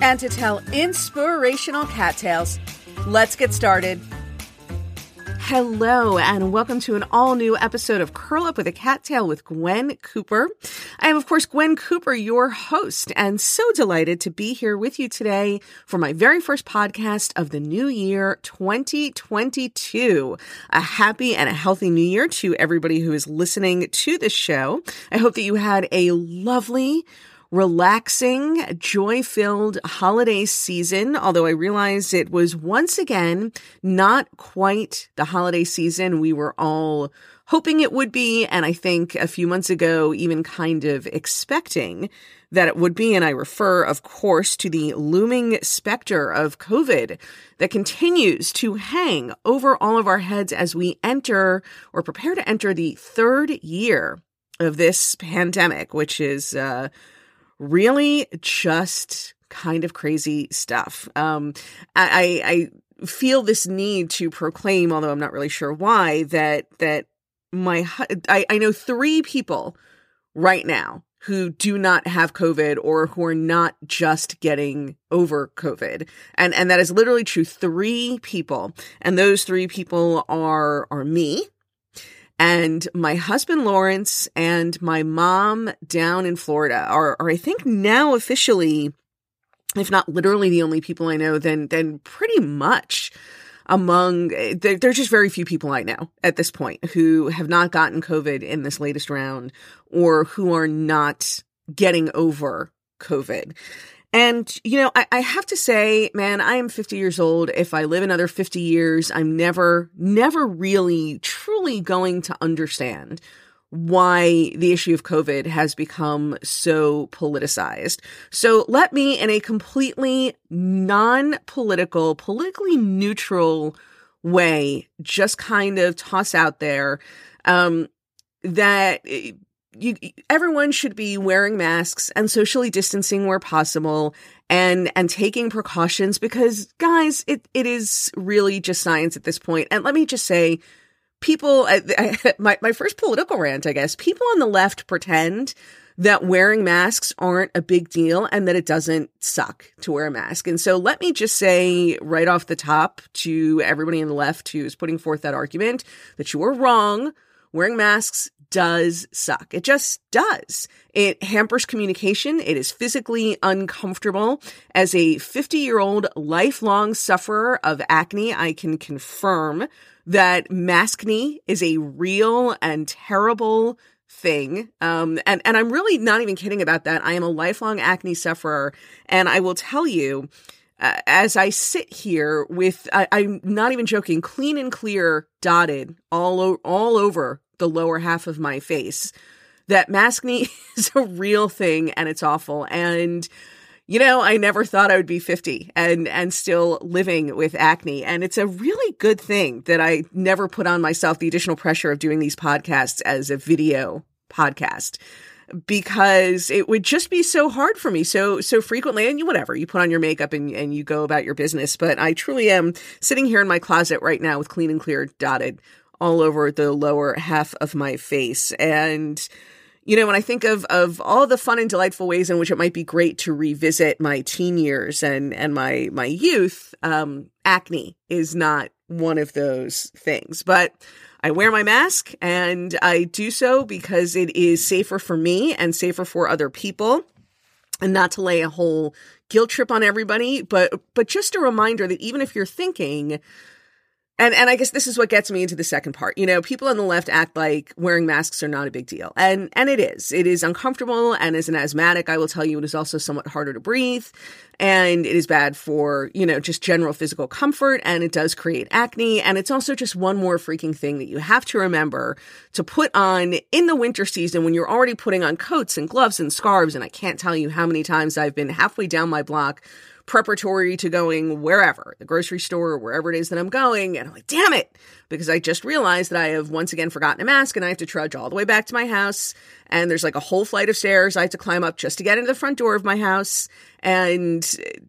and to tell inspirational cat tales. Let's get started. Hello, and welcome to an all new episode of Curl Up with a Cat Tale with Gwen Cooper. I am, of course, Gwen Cooper, your host, and so delighted to be here with you today for my very first podcast of the new year 2022. A happy and a healthy new year to everybody who is listening to this show. I hope that you had a lovely, relaxing, joy filled holiday season. Although I realize it was once again not quite the holiday season we were all hoping it would be. And I think a few months ago, even kind of expecting that it would be. And I refer, of course, to the looming specter of COVID that continues to hang over all of our heads as we enter or prepare to enter the third year of this pandemic, which is, uh, really just kind of crazy stuff. Um, I, I feel this need to proclaim, although I'm not really sure why, that that my I, I know three people right now who do not have COVID or who are not just getting over COVID. And and that is literally true. Three people. And those three people are are me, and my husband Lawrence and my mom down in Florida are, are I think now officially, if not literally the only people I know, then then pretty much among there, there's just very few people I know at this point who have not gotten COVID in this latest round or who are not getting over COVID. And, you know, I, I, have to say, man, I am 50 years old. If I live another 50 years, I'm never, never really truly going to understand why the issue of COVID has become so politicized. So let me, in a completely non political, politically neutral way, just kind of toss out there um, that you everyone should be wearing masks and socially distancing where possible and and taking precautions because guys it it is really just science at this point and let me just say people I, I, my my first political rant I guess people on the left pretend that wearing masks aren't a big deal and that it doesn't suck to wear a mask. And so let me just say right off the top to everybody on the left who's putting forth that argument that you are wrong. Wearing masks does suck. It just does. It hampers communication. It is physically uncomfortable. As a 50 year old lifelong sufferer of acne, I can confirm that maskne is a real and terrible thing. Um, and, and I'm really not even kidding about that. I am a lifelong acne sufferer. And I will tell you, uh, as I sit here with, I, am not even joking, clean and clear dotted all, o- all over the lower half of my face. That maskne is a real thing and it's awful. And you know, I never thought I would be 50 and and still living with acne and it's a really good thing that I never put on myself the additional pressure of doing these podcasts as a video podcast because it would just be so hard for me so so frequently and you whatever you put on your makeup and and you go about your business but I truly am sitting here in my closet right now with clean and clear dotted all over the lower half of my face. And, you know, when I think of, of all the fun and delightful ways in which it might be great to revisit my teen years and, and my, my youth, um, acne is not one of those things. But I wear my mask and I do so because it is safer for me and safer for other people. And not to lay a whole guilt trip on everybody, but but just a reminder that even if you're thinking, and and I guess this is what gets me into the second part. You know, people on the left act like wearing masks are not a big deal. And and it is. It is uncomfortable and as an asthmatic, I will tell you it is also somewhat harder to breathe and it is bad for, you know, just general physical comfort and it does create acne and it's also just one more freaking thing that you have to remember to put on in the winter season when you're already putting on coats and gloves and scarves and I can't tell you how many times I've been halfway down my block preparatory to going wherever, the grocery store or wherever it is that I'm going. And I'm like, damn it, because I just realized that I have once again forgotten a mask and I have to trudge all the way back to my house. And there's like a whole flight of stairs I have to climb up just to get into the front door of my house. And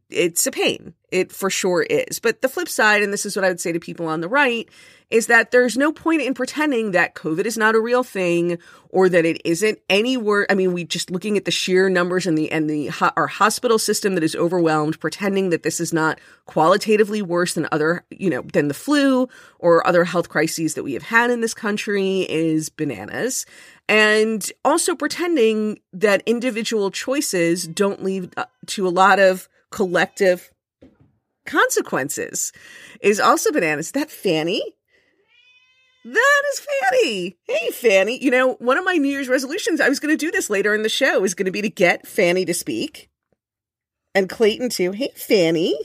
it's a pain. It for sure is. But the flip side, and this is what I would say to people on the right, is that there's no point in pretending that COVID is not a real thing or that it isn't any worse. I mean, we just looking at the sheer numbers and the, and the, our hospital system that is overwhelmed, pretending that this is not qualitatively worse than other, you know, than the flu or other health crises that we have had in this country is bananas. And also pretending that individual choices don't lead uh, to a lot of collective consequences is also bananas. Is that Fanny? That is Fanny. Hey, Fanny. You know, one of my New Year's resolutions, I was going to do this later in the show, is going to be to get Fanny to speak. And Clayton, too. Hey, Fanny.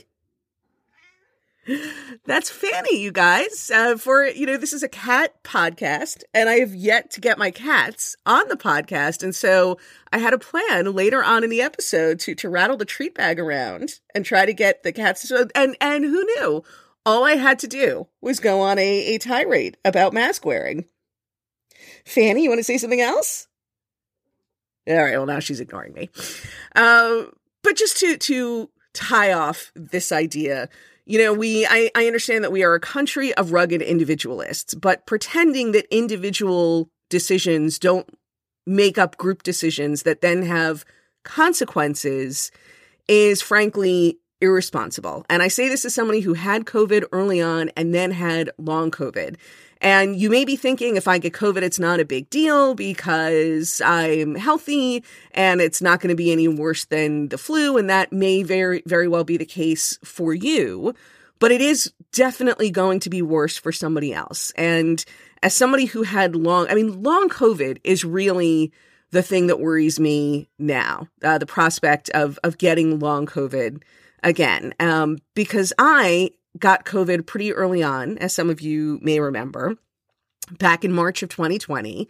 That's Fanny, you guys. Uh, for, you know, this is a cat podcast, and I have yet to get my cats on the podcast. And so I had a plan later on in the episode to, to rattle the treat bag around and try to get the cats. And, and who knew? all I had to do was go on a, a tirade about mask wearing. Fanny, you want to say something else? All right, well now she's ignoring me. Uh, but just to to tie off this idea, you know, we I, I understand that we are a country of rugged individualists, but pretending that individual decisions don't make up group decisions that then have consequences is frankly irresponsible. And I say this as somebody who had COVID early on and then had long COVID. And you may be thinking if I get COVID, it's not a big deal because I'm healthy and it's not going to be any worse than the flu. And that may very, very well be the case for you, but it is definitely going to be worse for somebody else. And as somebody who had long, I mean, long COVID is really the thing that worries me now. Uh, the prospect of, of getting long COVID again um, because I got COVID pretty early on, as some of you may remember, back in March of 2020.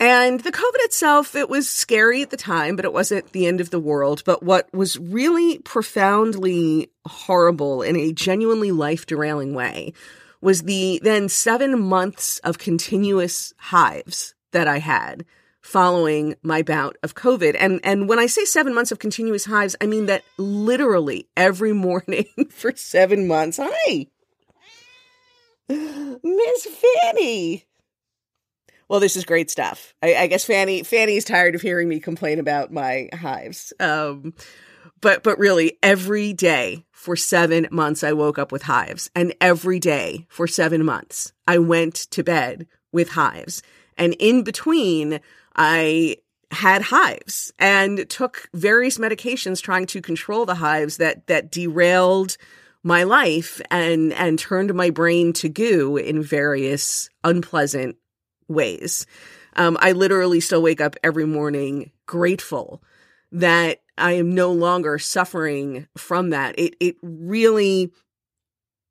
And the COVID itself, it was scary at the time, but it wasn't the end of the world. But what was really profoundly horrible in a genuinely life derailing way was the then seven months of continuous hives that I had following my bout of COVID. And and when I say seven months of continuous hives, I mean that literally every morning for seven months. Hi, Miss Fanny. Well, this is great stuff. I, I guess Fanny Fanny's tired of hearing me complain about my hives. Um, but but really, every day for seven months, I woke up with hives, and every day for seven months, I went to bed with hives. And in between, I had hives and took various medications trying to control the hives that that derailed my life and and turned my brain to goo in various unpleasant ways. Um, I literally still wake up every morning grateful that I am no longer suffering from that. It it really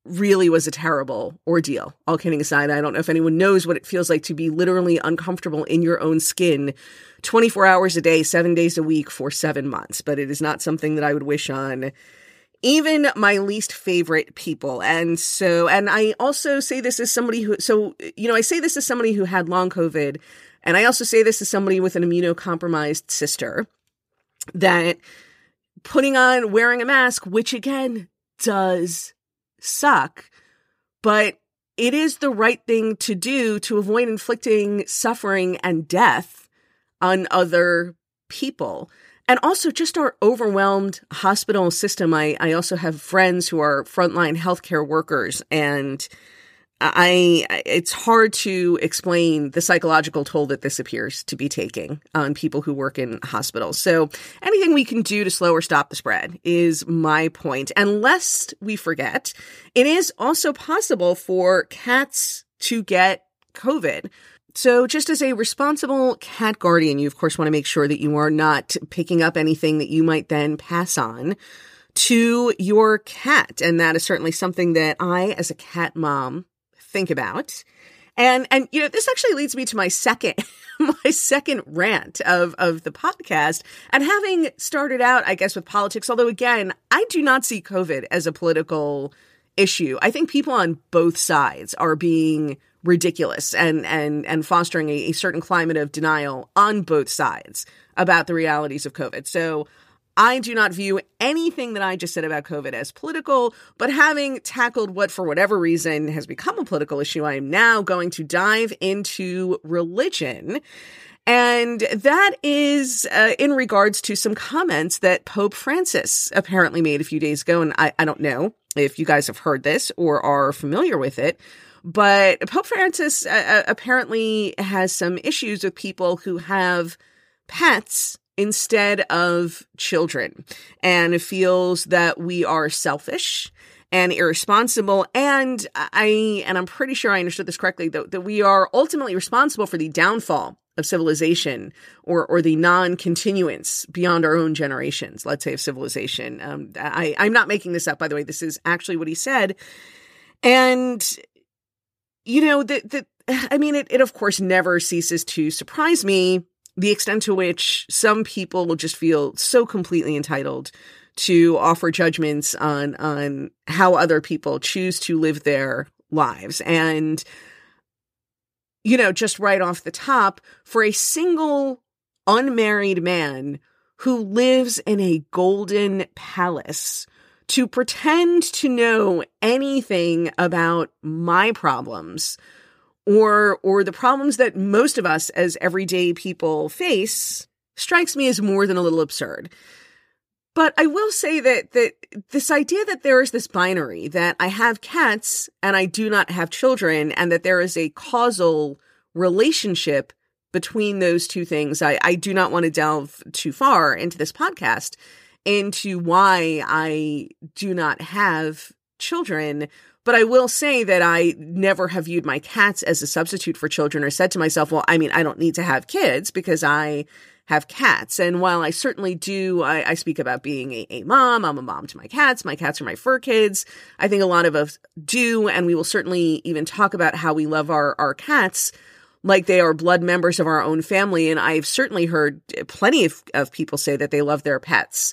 really was a terrible ordeal. All kidding aside, I don't know if anyone knows what it feels like to be literally uncomfortable in your own skin 24 hours a day, seven days a week for seven months, but it is not something that I would wish on even my least favorite people. And so, and I also say this as somebody who, so, you know, I say this as somebody who had long COVID, and I also say this as somebody with an immunocompromised sister that putting on, wearing a mask, which again does suck, but it is the right thing to do to avoid inflicting suffering and death on other people. And also just our overwhelmed hospital system. I, I also have friends who are frontline healthcare workers and I it's hard to explain the psychological toll that this appears to be taking on people who work in hospitals. So anything we can do to slow or stop the spread is my point. And lest we forget, it is also possible for cats to get COVID. So just as a responsible cat guardian, you of course want to make sure that you are not picking up anything that you might then pass on to your cat. And that is certainly something that I, as a cat mom, think about. And and you know, this actually leads me to my second my second rant of of the podcast. And having started out, I guess, with politics, although again, I do not see COVID as a political issue. I think people on both sides are being ridiculous and and and fostering a, a certain climate of denial on both sides about the realities of COVID. So I do not view anything that I just said about COVID as political, but having tackled what, for whatever reason, has become a political issue, I am now going to dive into religion. And that is uh, in regards to some comments that Pope Francis apparently made a few days ago. And I, I don't know if you guys have heard this or are familiar with it, but Pope Francis uh, uh apparently has some issues with people who have pets instead of children and feels that we are selfish and irresponsible. And i and i'm pretty sure i understood this correctly that, that we are ultimately responsible for the downfall of civilization or or the non-continuance beyond our own generations let's say of civilization. Um, i i'm not making this up by the way. This is actually what he said. And you know that that i mean it, it of course never ceases to surprise me the extent to which some people will just feel so completely entitled to offer judgments on on how other people choose to live their lives. And you know just right off the top for a single unmarried man who lives in a golden palace to pretend to know anything about my problems or or the problems that most of us as everyday people face strikes me as more than a little absurd. But I will say that that this idea that there is this binary that I have cats and I do not have children and that there is a causal relationship between those two things. I, I do not want to delve too far into this podcast into why I do not have children. But I will say that I never have viewed my cats as a substitute for children or said to myself, well, I mean, I don't need to have kids because I have cats. And while I certainly do, I, I speak about being a, a, mom. I'm a mom to my cats. My cats are my fur kids. I think a lot of us do. And we will certainly even talk about how we love our, our cats like they are blood members of our own family. And I've certainly heard plenty of, of people say that they love their pets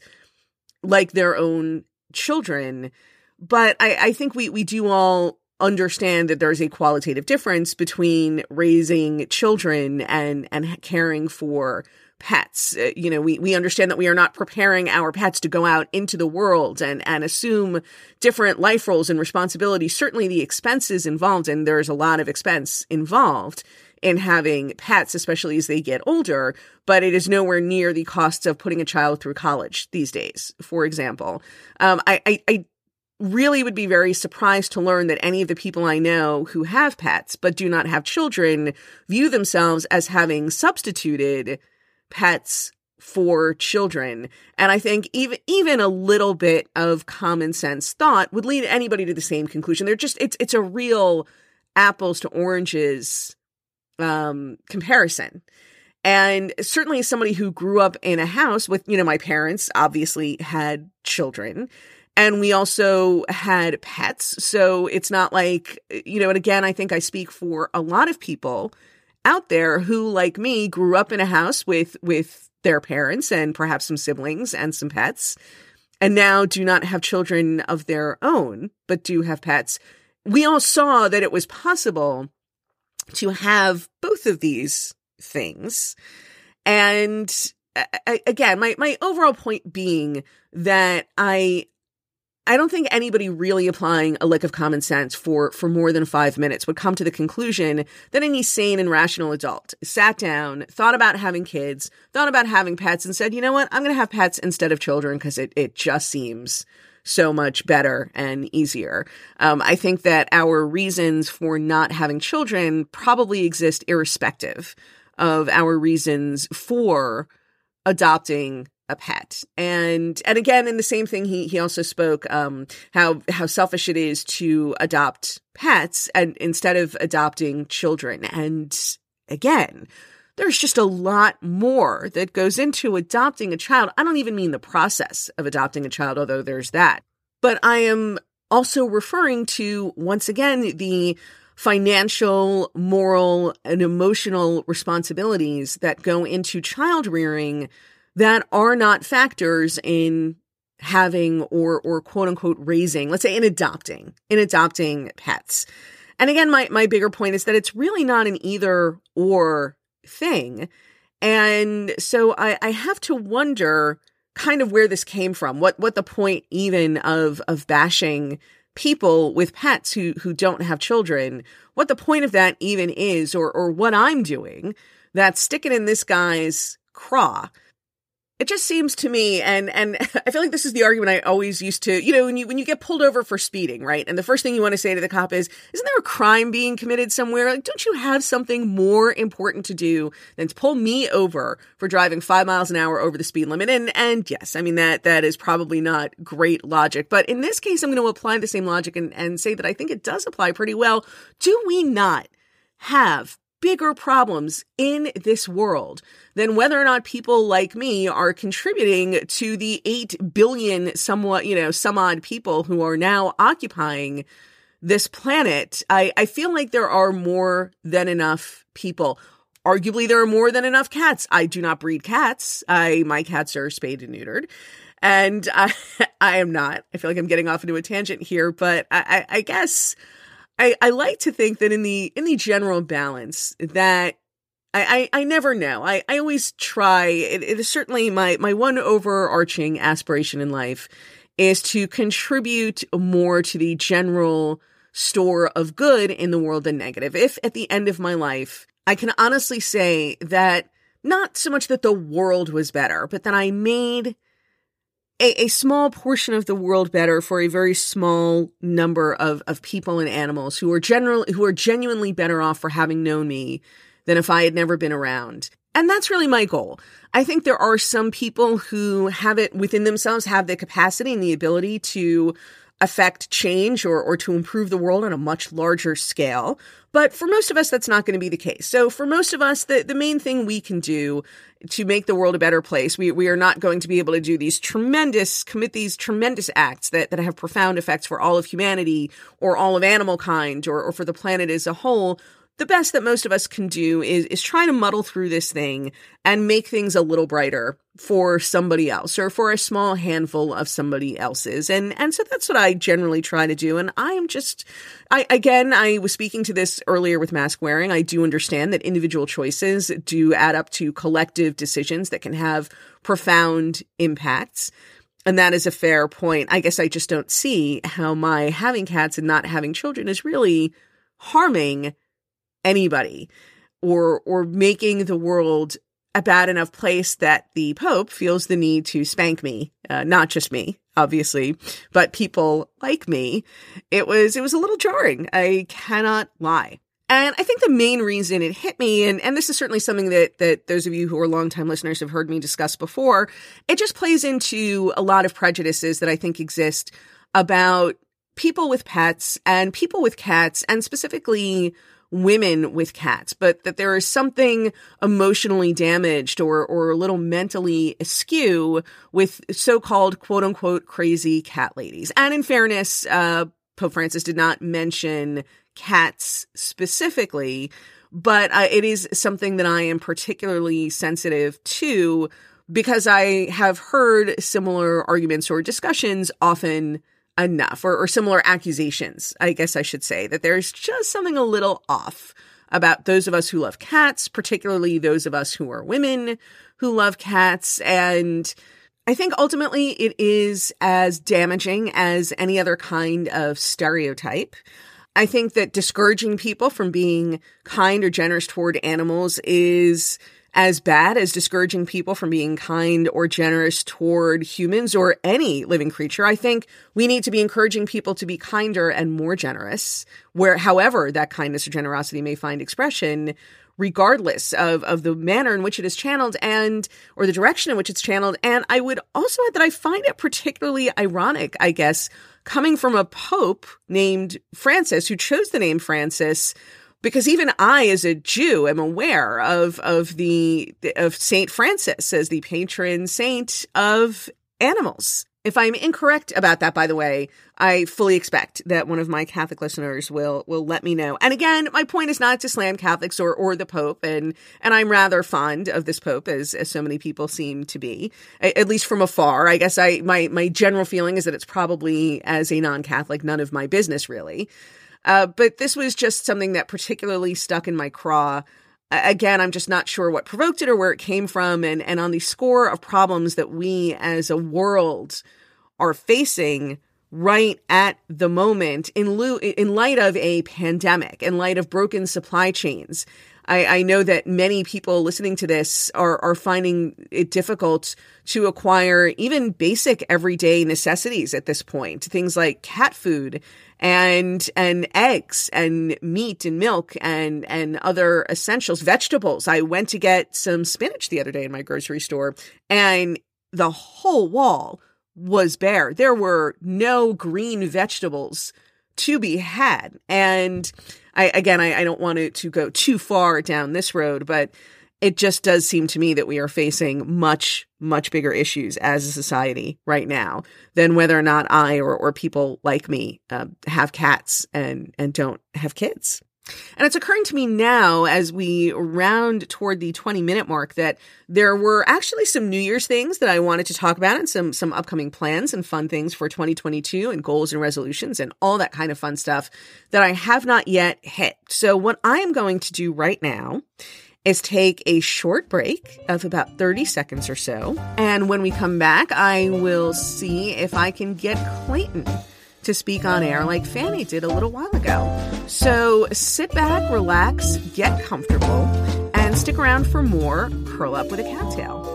like their own children. But I, I think we, we do all understand that there's a qualitative difference between raising children and, and caring for pets. Uh, you know, we, we understand that we are not preparing our pets to go out into the world and, and assume different life roles and responsibilities. Certainly the expenses involved, and there's a lot of expense involved in having pets, especially as they get older, but it is nowhere near the costs of putting a child through college these days, for example. Um, I, I, I really would be very surprised to learn that any of the people I know who have pets but do not have children view themselves as having substituted pets for children. And I think even even a little bit of common sense thought would lead anybody to the same conclusion. They're just it's it's a real apples to oranges um comparison. And certainly somebody who grew up in a house with, you know, my parents obviously had children and we also had pets. So it's not like, you know, and again, I think I speak for a lot of people out there who, like me, grew up in a house with, with their parents and perhaps some siblings and some pets, and now do not have children of their own, but do have pets. We all saw that it was possible to have both of these things. And again, my, my overall point being that I, I don't think anybody really applying a lick of common sense for, for more than five minutes would come to the conclusion that any sane and rational adult sat down, thought about having kids, thought about having pets, and said, you know what, I'm going to have pets instead of children because it, it just seems so much better and easier. Um, I think that our reasons for not having children probably exist irrespective of our reasons for adopting a pet. And and again in the same thing he he also spoke um how how selfish it is to adopt pets and instead of adopting children. And again, there's just a lot more that goes into adopting a child. I don't even mean the process of adopting a child, although there's that. But I am also referring to once again the financial, moral, and emotional responsibilities that go into child rearing that are not factors in having or or quote unquote raising, let's say in adopting, in adopting pets. And again, my my bigger point is that it's really not an either or thing. And so I, I have to wonder kind of where this came from, what what the point even of of bashing people with pets who who don't have children, what the point of that even is, or or what I'm doing that's sticking in this guy's craw it just seems to me and and i feel like this is the argument i always used to you know when you when you get pulled over for speeding right? And the first thing you want to say to the cop is isn't there a crime being committed somewhere? Like don't you have something more important to do than to pull me over for driving five miles an hour over the speed limit? And and yes i mean that that is probably not great logic. But in this case i'm going to apply the same logic and and say that i think it does apply pretty well. Do we not have bigger problems in this world than whether or not people like me are contributing to the 8 billion somewhat, you know, some odd people who are now occupying this planet. I, I feel like there are more than enough people. Arguably, there are more than enough cats. I do not breed cats. I, my cats are spayed and neutered. And I, I am not. I feel like I'm getting off into a tangent here, but I, I, I guess I, I like to think that in the in the general balance that I, I, I never know. I, I always try. It, it is certainly my my one overarching aspiration in life is to contribute more to the general store of good in the world than negative. If at the end of my life I can honestly say that not so much that the world was better, but that I made a, a small portion of the world better for a very small number of, of people and animals who are generally who are genuinely better off for having known me than if I had never been around. And that's really my goal. I think there are some people who have it within themselves, have the capacity and the ability to affect change or, or to improve the world on a much larger scale. But for most of us, that's not going to be the case. So for most of us, the, the main thing we can do to make the world a better place, we, we are not going to be able to do these tremendous, commit these tremendous acts that, that have profound effects for all of humanity or all of animal kind or, or for the planet as a whole the best that most of us can do is is try to muddle through this thing and make things a little brighter for somebody else or for a small handful of somebody else's. And and so that's what I generally try to do. And I am just I again I was speaking to this earlier with mask wearing. I do understand that individual choices do add up to collective decisions that can have profound impacts. And that is a fair point. I guess I just don't see how my having cats and not having children is really harming anybody or or making the world a bad enough place that the Pope feels the need to spank me, uh, not just me, obviously, but people like me. It was it was a little jarring. I cannot lie. And I think the main reason it hit me, and, and this is certainly something that, that those of you who are longtime listeners have heard me discuss before, it just plays into a lot of prejudices that I think exist about people with pets and people with cats, and specifically women with cats, but that there is something emotionally damaged or, or a little mentally askew with so-called quote unquote crazy cat ladies. And in fairness, uh, Pope Francis did not mention cats specifically, but uh, it is something that I am particularly sensitive to because I have heard similar arguments or discussions often enough or, or similar accusations, I guess I should say, that there's just something a little off about those of us who love cats, particularly those of us who are women who love cats. And I think ultimately it is as damaging as any other kind of stereotype. I think that discouraging people from being kind or generous toward animals is as bad as discouraging people from being kind or generous toward humans or any living creature. I think we need to be encouraging people to be kinder and more generous, where however that kindness or generosity may find expression, regardless of, of the manner in which it is channeled and or the direction in which it's channeled. And I would also add that I find it particularly ironic, I guess, coming from a pope named Francis, who chose the name Francis because even I, as a Jew, am aware of of the of Saint Francis as the patron saint of animals. If I'm incorrect about that, by the way, I fully expect that one of my Catholic listeners will will let me know. And again, my point is not to slam Catholics or or the Pope, and and I'm rather fond of this Pope, as as so many people seem to be, at least from afar. I guess I my my general feeling is that it's probably as a non-Catholic none of my business really. Uh, but this was just something that particularly stuck in my craw again, I'm just not sure what provoked it or where it came from. And, and on the score of problems that we as a world are facing right at the moment in lieu, in light of a pandemic, in light of broken supply chains. I, I know that many people listening to this are, are finding it difficult to acquire even basic everyday necessities at this point. Things like cat food and and eggs and meat and milk and and other essentials, vegetables. I went to get some spinach the other day in my grocery store and the whole wall was bare. There were no green vegetables to be had. And I again I, I don't want it to go too far down this road, but it just does seem to me that we are facing much, much bigger issues as a society right now than whether or not I or, or people like me uh, have cats and, and don't have kids. And it's occurring to me now as we round toward the 20 minute mark that there were actually some New Year's things that I wanted to talk about and some, some upcoming plans and fun things for 2022 and goals and resolutions and all that kind of fun stuff that I have not yet hit. So what I am going to do right now is take a short break of about 30 seconds or so. And when we come back, I will see if I can get Clayton to speak on air like Fanny did a little while ago. So sit back, relax, get comfortable, and stick around for more Curl Up with a Cat Tale.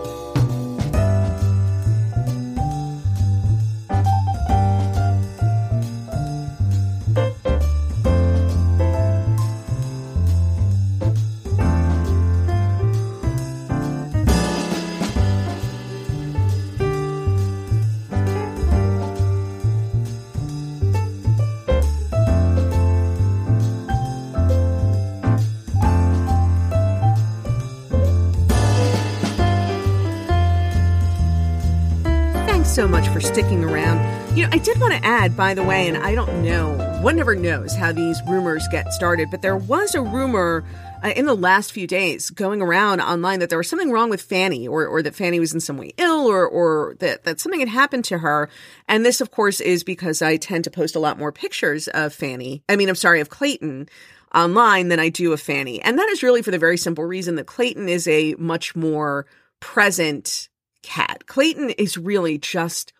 Much for sticking around. You know, I did want to add, by the way, and I don't know, one never knows how these rumors get started, but there was a rumor uh, in the last few days going around online that there was something wrong with Fanny or, or that Fanny was in some way ill or, or that, that something had happened to her. And this, of course, is because I tend to post a lot more pictures of Fanny. I mean, I'm sorry, of Clayton online than I do of Fanny. And that is really for the very simple reason that Clayton is a much more present cat. Clayton is really just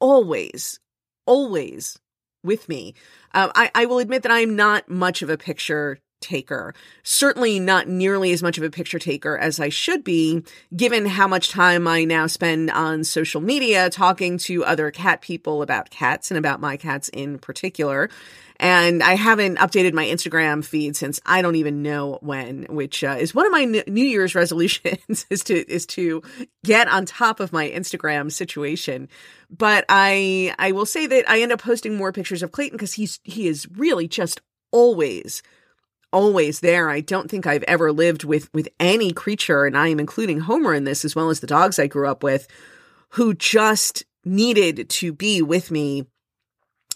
always, always with me. Um, I, I will admit that I'm not much of a picture taker. Certainly not nearly as much of a picture taker as I should be, given how much time I now spend on social media talking to other cat people about cats and about my cats in particular. And I haven't updated my Instagram feed since I don't even know when, which uh, is one of my New Year's resolutions is to is to get on top of my Instagram situation. But I I will say that I end up posting more pictures of Clayton because he's he is really just always always there. I don't think I've ever lived with with any creature, and I am including Homer in this as well as the dogs I grew up with, who just needed to be with me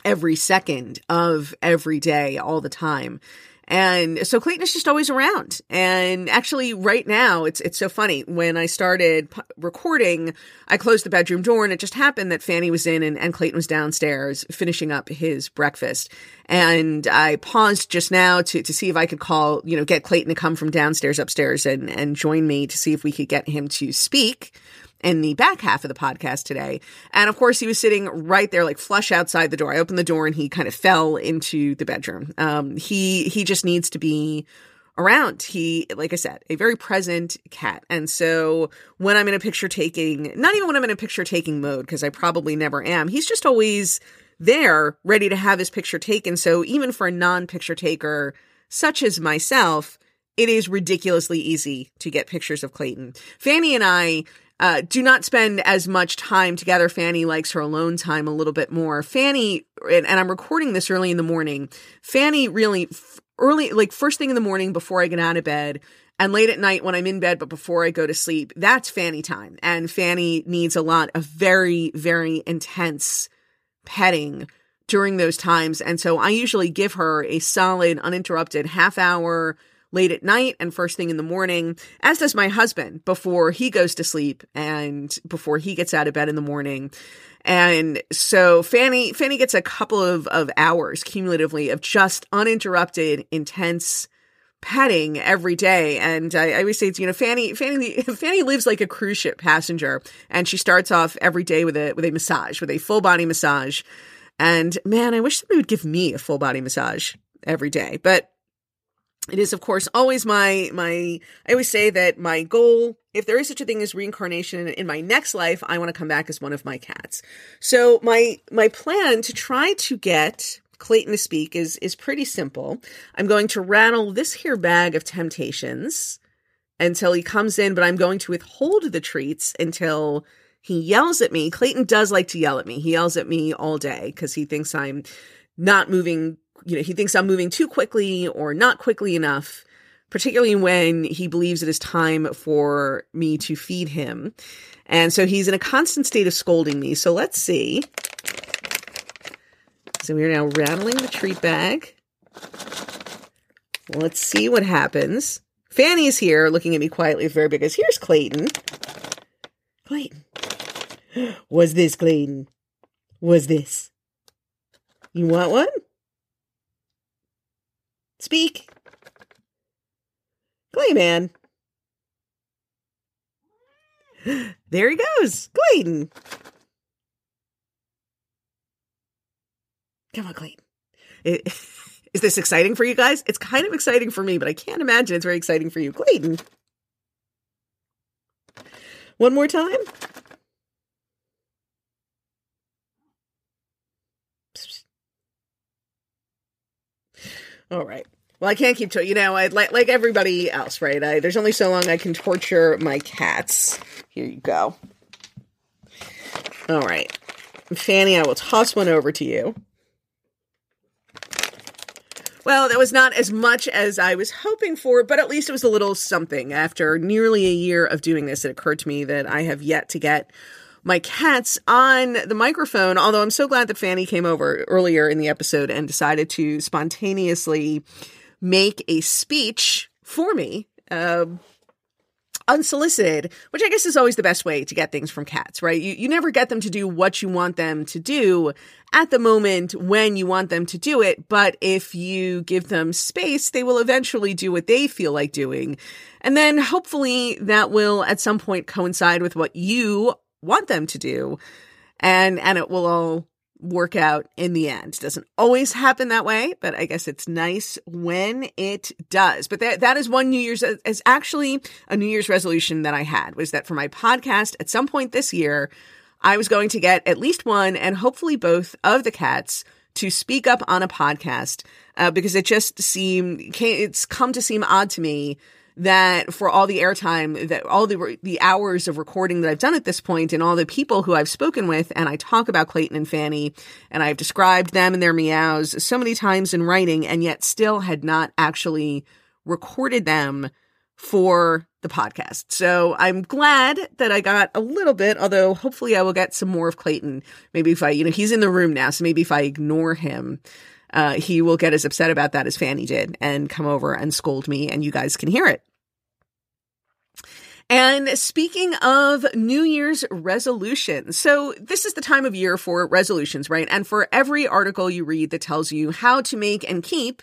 every second of every day, all the time. And so Clayton is just always around. And actually right now it's it's so funny. When I started p- recording, I closed the bedroom door and it just happened that Fanny was in and, and Clayton was downstairs finishing up his breakfast. And I paused just now to to see if I could call, you know, get Clayton to come from downstairs upstairs and and join me to see if we could get him to speak in the back half of the podcast today. And of course, he was sitting right there, like flush outside the door. I opened the door and he kind of fell into the bedroom. Um, he, he just needs to be around. He, like I said, a very present cat. And so when I'm in a picture taking, not even when I'm in a picture taking mode, because I probably never am, he's just always there ready to have his picture taken. So even for a non picture taker, such as myself, it is ridiculously easy to get pictures of Clayton. Fanny and I uh, do not spend as much time together. Fanny likes her alone time a little bit more. Fanny, and, and I'm recording this early in the morning. Fanny really early, like first thing in the morning before I get out of bed, And late at night when I'm in bed, but before I go to sleep, that's Fanny time. And Fanny needs a lot of very, very intense petting during those times. And so I usually give her a solid, uninterrupted half hour late at night and first thing in the morning, as does my husband before he goes to sleep and before he gets out of bed in the morning. And so Fanny, Fanny gets a couple of, of hours cumulatively of just uninterrupted, intense petting every day. And I, I always say it's, you know, Fanny, Fanny, Fanny lives like a cruise ship passenger and she starts off every day with a, with a massage, with a full body massage. And man, I wish somebody would give me a full body massage every day, but it is of course always my my i always say that my goal if there is such a thing as reincarnation in my next life i want to come back as one of my cats. So my my plan to try to get clayton to speak is is pretty simple. I'm going to rattle this here bag of temptations until he comes in but i'm going to withhold the treats until he yells at me. Clayton does like to yell at me. He yells at me all day because he thinks i'm not moving you know, he thinks I'm moving too quickly or not quickly enough, particularly when he believes it is time for me to feed him. And so he's in a constant state of scolding me. So let's see. So we're now rattling the treat bag. Let's see what happens. Fanny is here looking at me quietly very big as here's Clayton. Clayton. Was this Clayton? Was this? You want one? Speak. Clayman. There he goes. Clayton. Come on, Clayton. It, is this exciting for you guys? It's kind of exciting for me, but I can't imagine it's very exciting for you. Clayton. One more time. All right. Well, I can't keep to you know. I like like everybody else, right? I, there's only so long I can torture my cats. Here you go. All right, Fanny, I will toss one over to you. Well, that was not as much as I was hoping for, but at least it was a little something. After nearly a year of doing this, it occurred to me that I have yet to get my cats on the microphone. Although I'm so glad that Fanny came over earlier in the episode and decided to spontaneously make a speech for me. Uh, unsolicited, which I guess is always the best way to get things from cats, right? You, you never get them to do what you want them to do at the moment when you want them to do it. But if you give them space, they will eventually do what they feel like doing. And then hopefully that will at some point coincide with what you want them to do and and it will all work out in the end. Doesn't always happen that way, but I guess it's nice when it does. But that that is one New Year's is actually a New Year's resolution that I had was that for my podcast at some point this year, I was going to get at least one and hopefully both of the cats to speak up on a podcast uh, because it just seemed it's come to seem odd to me that for all the airtime that all the the hours of recording that I've done at this point and all the people who I've spoken with and I talk about Clayton and Fanny and I've described them and their meows so many times in writing and yet still had not actually recorded them for the podcast. So I'm glad that I got a little bit, although hopefully I will get some more of Clayton. Maybe if I, you know, he's in the room now, so maybe if I ignore him, uh, he will get as upset about that as Fanny did and come over and scold me, and you guys can hear it. And speaking of New Year's resolutions, so this is the time of year for resolutions, right? And for every article you read that tells you how to make and keep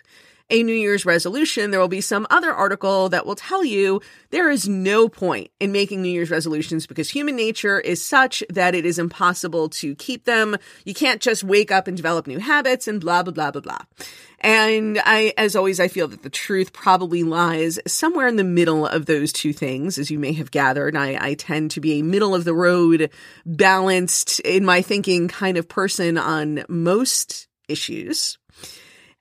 a New Year's resolution, there will be some other article that will tell you there is no point in making New Year's resolutions because human nature is such that it is impossible to keep them. You can't just wake up and develop new habits and blah, blah, blah, blah, blah. And I, as always, I feel that the truth probably lies somewhere in the middle of those two things, as you may have gathered. I, I tend to be a middle of the road, balanced in my thinking kind of person on most issues.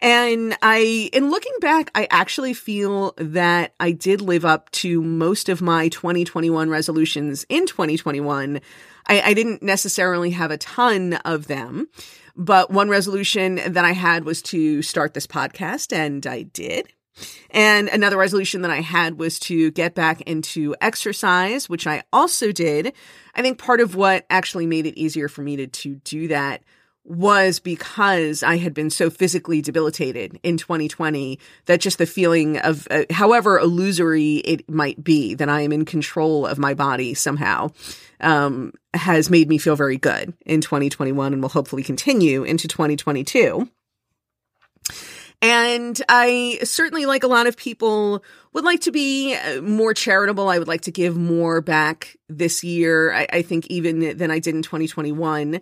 And I, in looking back, I actually feel that I did live up to most of my 2021 resolutions in 2021. I, I didn't necessarily have a ton of them, but one resolution that I had was to start this podcast, and I did. And another resolution that I had was to get back into exercise, which I also did. I think part of what actually made it easier for me to, to do that was because I had been so physically debilitated in 2020 that just the feeling of, uh, however illusory it might be, that I am in control of my body somehow, um, has made me feel very good in 2021 and will hopefully continue into 2022. And I certainly, like a lot of people, would like to be uh, more charitable. I would like to give more back this year. I, I think even than I did in 2021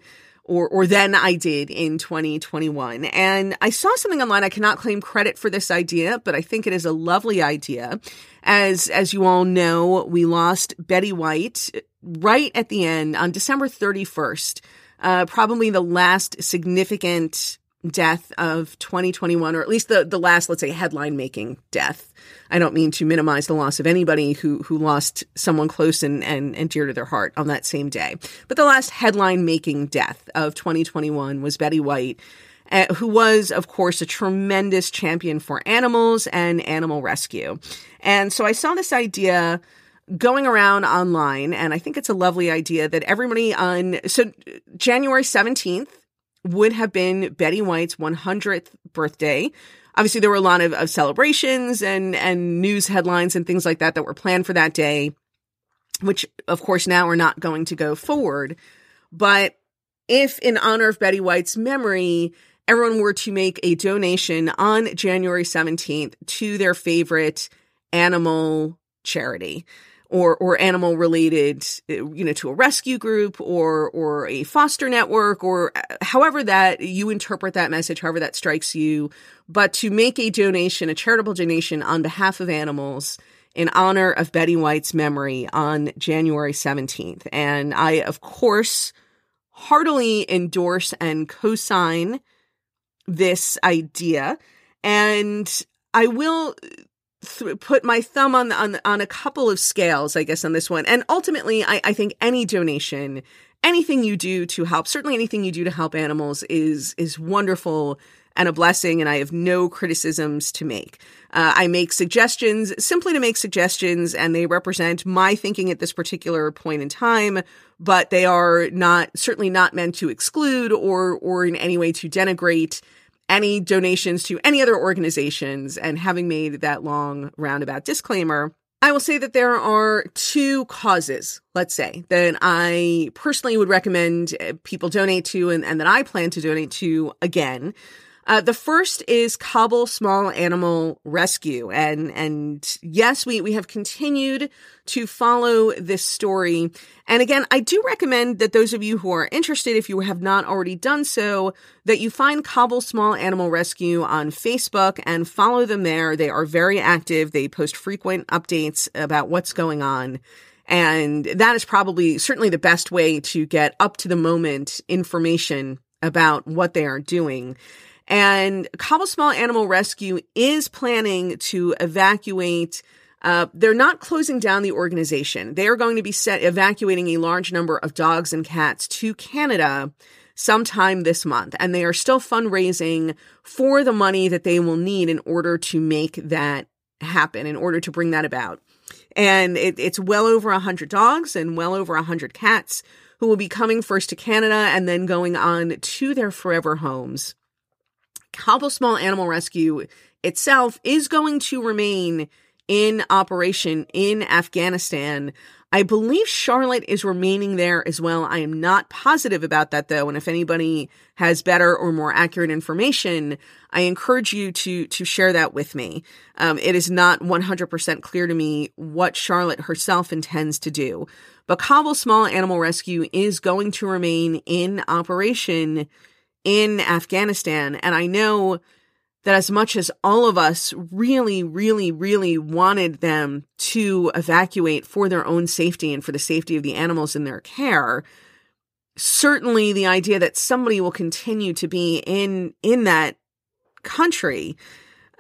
or or than I did in 2021. And I saw something online. I cannot claim credit for this idea, but I think it is a lovely idea. As as you all know, we lost Betty White right at the end on December 31st. Uh, probably the last significant death of 2021, or at least the, the last, let's say, headline making death. I don't mean to minimize the loss of anybody who, who lost someone close and, and, and dear to their heart on that same day. But the last headline making death of 2021 was Betty White. Uh, who was, of course, a tremendous champion for animals and animal rescue. And so I saw this idea going around online, and I think it's a lovely idea that everybody on, so January 17th would have been Betty White's 100th birthday. Obviously, there were a lot of, of celebrations and, and news headlines and things like that that were planned for that day, which of course now are not going to go forward. But if in honor of Betty White's memory, everyone were to make a donation on January 17th to their favorite animal charity, or or animal related you know to a rescue group or or a foster network or uh, however that you interpret that message however that strikes you. But to make a donation a charitable donation on behalf of animals in honor of Betty White's memory on January 17th and I of course heartily endorse and co-sign this idea. And I will th- put my thumb on, on on a couple of scales, I guess, on this one. And ultimately, I, I think any donation, anything you do to help, certainly anything you do to help animals, is is wonderful and a blessing. And I have no criticisms to make. Uh, I make suggestions simply to make suggestions, and they represent my thinking at this particular point in time. But they are not certainly not meant to exclude or or in any way to denigrate any donations to any other organizations. And having made that long roundabout disclaimer, I will say that there are two causes, let's say, that I personally would recommend eh, people donate to and, and that I plan to donate to again. Uh, the first is Kabul Small Animal Rescue, and and yes, we we have continued to follow this story. And again, I do recommend that those of you who are interested, if you have not already done so, that you find Kabul Small Animal Rescue on Facebook and follow them there. They are very active. They post frequent updates about what's going on. And that is probably certainly the best way to get up to the moment information about what they are doing. And Kabul Small Animal Rescue is planning to evacuate. Uh, they're not closing down the organization. They are going to be set evacuating a large number of dogs and cats to Canada sometime this month. And they are still fundraising for the money that they will need in order to make that happen, in order to bring that about. And it, it's well over 100 dogs and well over 100 cats who will be coming first to Canada and then going on to their forever homes Kabul Small Animal Rescue itself is going to remain in operation in Afghanistan. I believe Charlotte is remaining there as well. I am not positive about that though. And if anybody has better or more accurate information, I encourage you to, to share that with me. Um, it is not 100% clear to me what Charlotte herself intends to do, but Kabul Small Animal Rescue is going to remain in operation in Afghanistan. And I know that as much as all of us really, really, really wanted them to evacuate for their own safety and for the safety of the animals in their care, certainly the idea that somebody will continue to be in in that country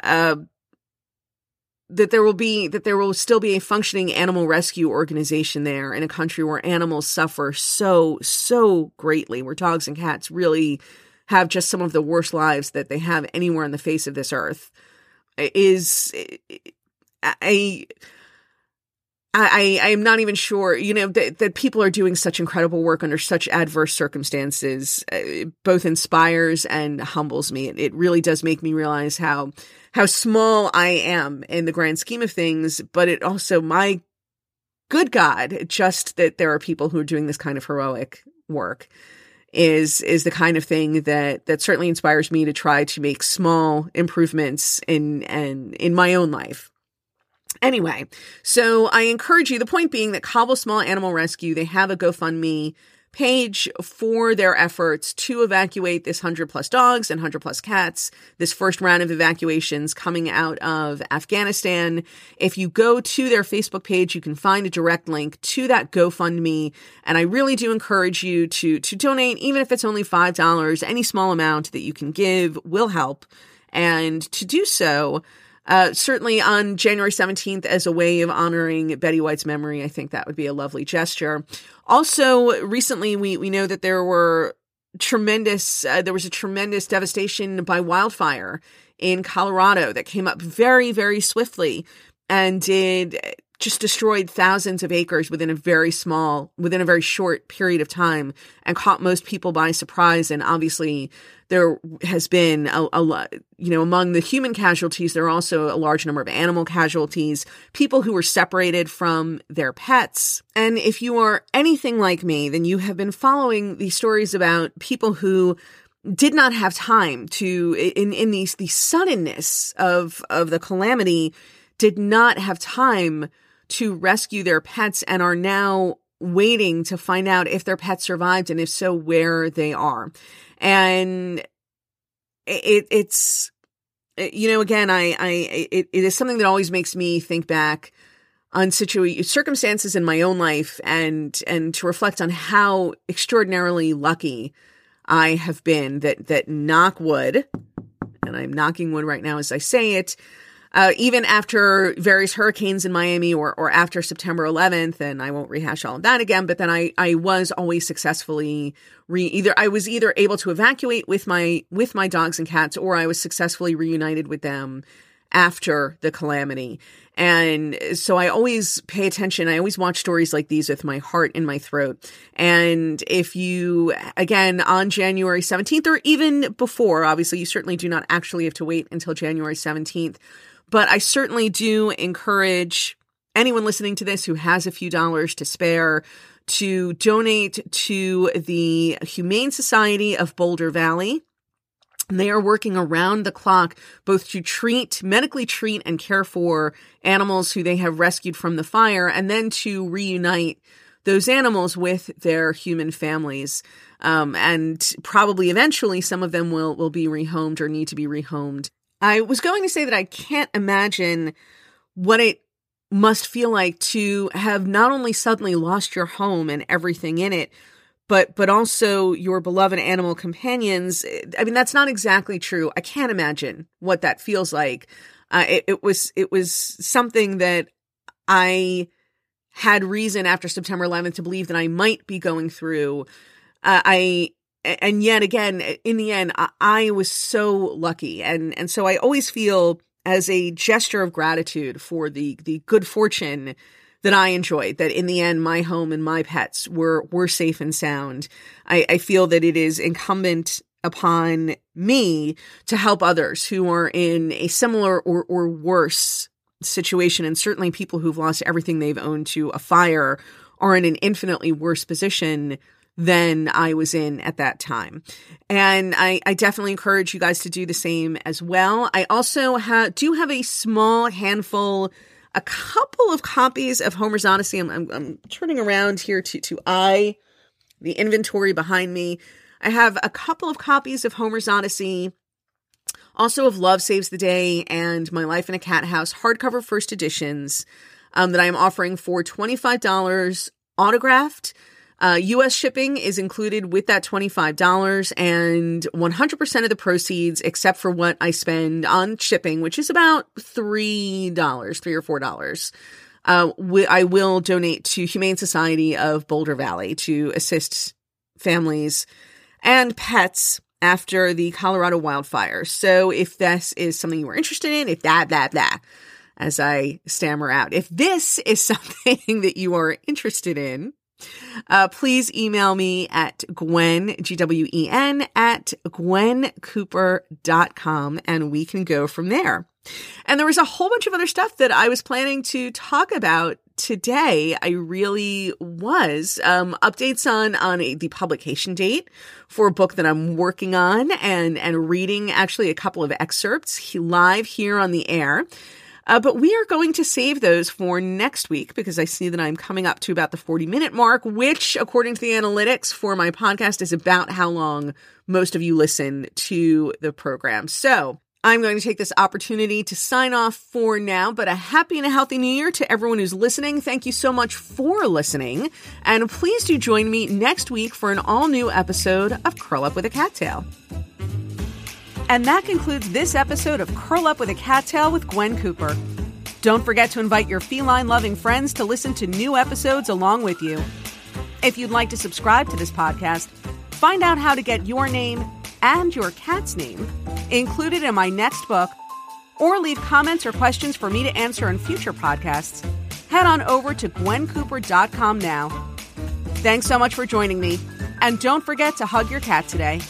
uh, that there will be that there will still be a functioning animal rescue organization there in a country where animals suffer so so greatly where dogs and cats really have just some of the worst lives that they have anywhere on the face of this earth. is I I, I am not even sure, you know, that, that people are doing such incredible work under such adverse circumstances, uh, both inspires and humbles me. It, it really does make me realize how, how small I am in the grand scheme of things, but it also, my good God, just that there are people who are doing this kind of heroic work is is the kind of thing that that certainly inspires me to try to make small improvements in and in my own life. Anyway, so I encourage you, the point being that Kabul Small Animal Rescue, they have a GoFundMe page for their efforts to evacuate this 100 plus dogs and 100 plus cats, this first round of evacuations coming out of Afghanistan. If you go to their Facebook page, you can find a direct link to that GoFundMe. And I really do encourage you to, to donate, even if it's only $5, any small amount that you can give will help. And to do so, uh, certainly on January 17th, as a way of honoring Betty White's memory, I think that would be a lovely gesture. Also, recently, we, we know that there were tremendous, uh, there was a tremendous devastation by wildfire in Colorado that came up very, very swiftly and did just destroyed thousands of acres within a very small, within a very short period of time and caught most people by surprise. And obviously, there has been a, a lot, you know, among the human casualties, there are also a large number of animal casualties, people who were separated from their pets. And if you are anything like me, then you have been following these stories about people who did not have time to in in these the suddenness of of the calamity did not have time to rescue their pets and are now waiting to find out if their pet survived and if so, where they are. And it, it's, eh, you know, again, I, I, it, it is something that always makes me think back on situ- circumstances in my own life and, and to reflect on how extraordinarily lucky I have been that, that knock wood, and I'm knocking wood right now as I say it, uh, even after various hurricanes in Miami or, or after September 11th, and I won't rehash all of that again, but then I, I was always successfully re either, I was either able to evacuate with my, with my dogs and cats, or I was successfully reunited with them after the calamity. And so I always pay attention. I always watch stories like these with my heart in my throat. And if you, again, on January 17th or even before, obviously you certainly do not actually have to wait until January 17th but I certainly do encourage anyone listening to this who has a few dollars to spare to donate to the Humane Society of Boulder Valley. They are working around the clock both to treat, medically treat and care for animals who they have rescued from the fire and then to reunite those animals with their human families. Um, and probably eventually some of them will, will be rehomed or need to be rehomed I was going to say that I can't imagine what it must feel like to have not only suddenly lost your home and everything in it, but but also your beloved animal companions. I mean, that's not exactly true. I can't imagine what that feels like. Uh, it, it was it was something that I had reason after September 11th to believe that I might be going through. Uh, I and yet again, eh, in the end, I, I was so lucky. And, and so I always feel as a gesture of gratitude for the, the good fortune that I enjoyed, that in the end, my home and my pets were, were safe and sound. I, I feel that it is incumbent upon me to help others who are in a similar or, or worse situation. And certainly people who've lost everything they've owned to a fire are in an infinitely worse position than I was in at that time. And I, I definitely encourage you guys to do the same as well. I also ha- do have a small handful, a couple of copies of Homer's Odyssey. I'm, I'm, I'm turning around here to, to eye the inventory behind me. I have a couple of copies of Homer's Odyssey, also of Love Saves the Day and My Life in a Cat House hardcover first editions um, that I am offering for $25 autographed. Uh, US shipping is included with that $25 and 100% of the proceeds, except for what I spend on shipping, which is about $3, 3 or $4. Uh, I will donate to Humane Society of Boulder Valley to assist families and pets after the Colorado wildfires. So if this is something you are interested in, if that, that, that, as I stammer out, if this is something that you are interested in, uh, please email me at Gwen, G-W-E-N, at gwencooper.com and we can go from there. And there was a whole bunch of other stuff that I was planning to talk about today. I really was. Um, updates on, on a, the publication date for a book that I'm working on and, and reading actually a couple of excerpts live here on the air. Uh, but we are going to save those for next week because I see that I'm coming up to about the 40 minute mark, which, according to the analytics for my podcast, is about how long most of you listen to the program. So I'm going to take this opportunity to sign off for now, but a happy and a healthy new year to everyone who's listening. Thank you so much for listening. And please do join me next week for an all new episode of Curl Up with a Cat Tale. And that concludes this episode of Curl Up with a Cat Tale with Gwen Cooper. Don't forget to invite your feline loving friends to listen to new episodes along with you. If you'd like to subscribe to this podcast, find out how to get your name and your cat's name included in my next book, or leave comments or questions for me to answer in future podcasts, head on over to gwencooper.com now. Thanks so much for joining me, and don't forget to hug your cat today.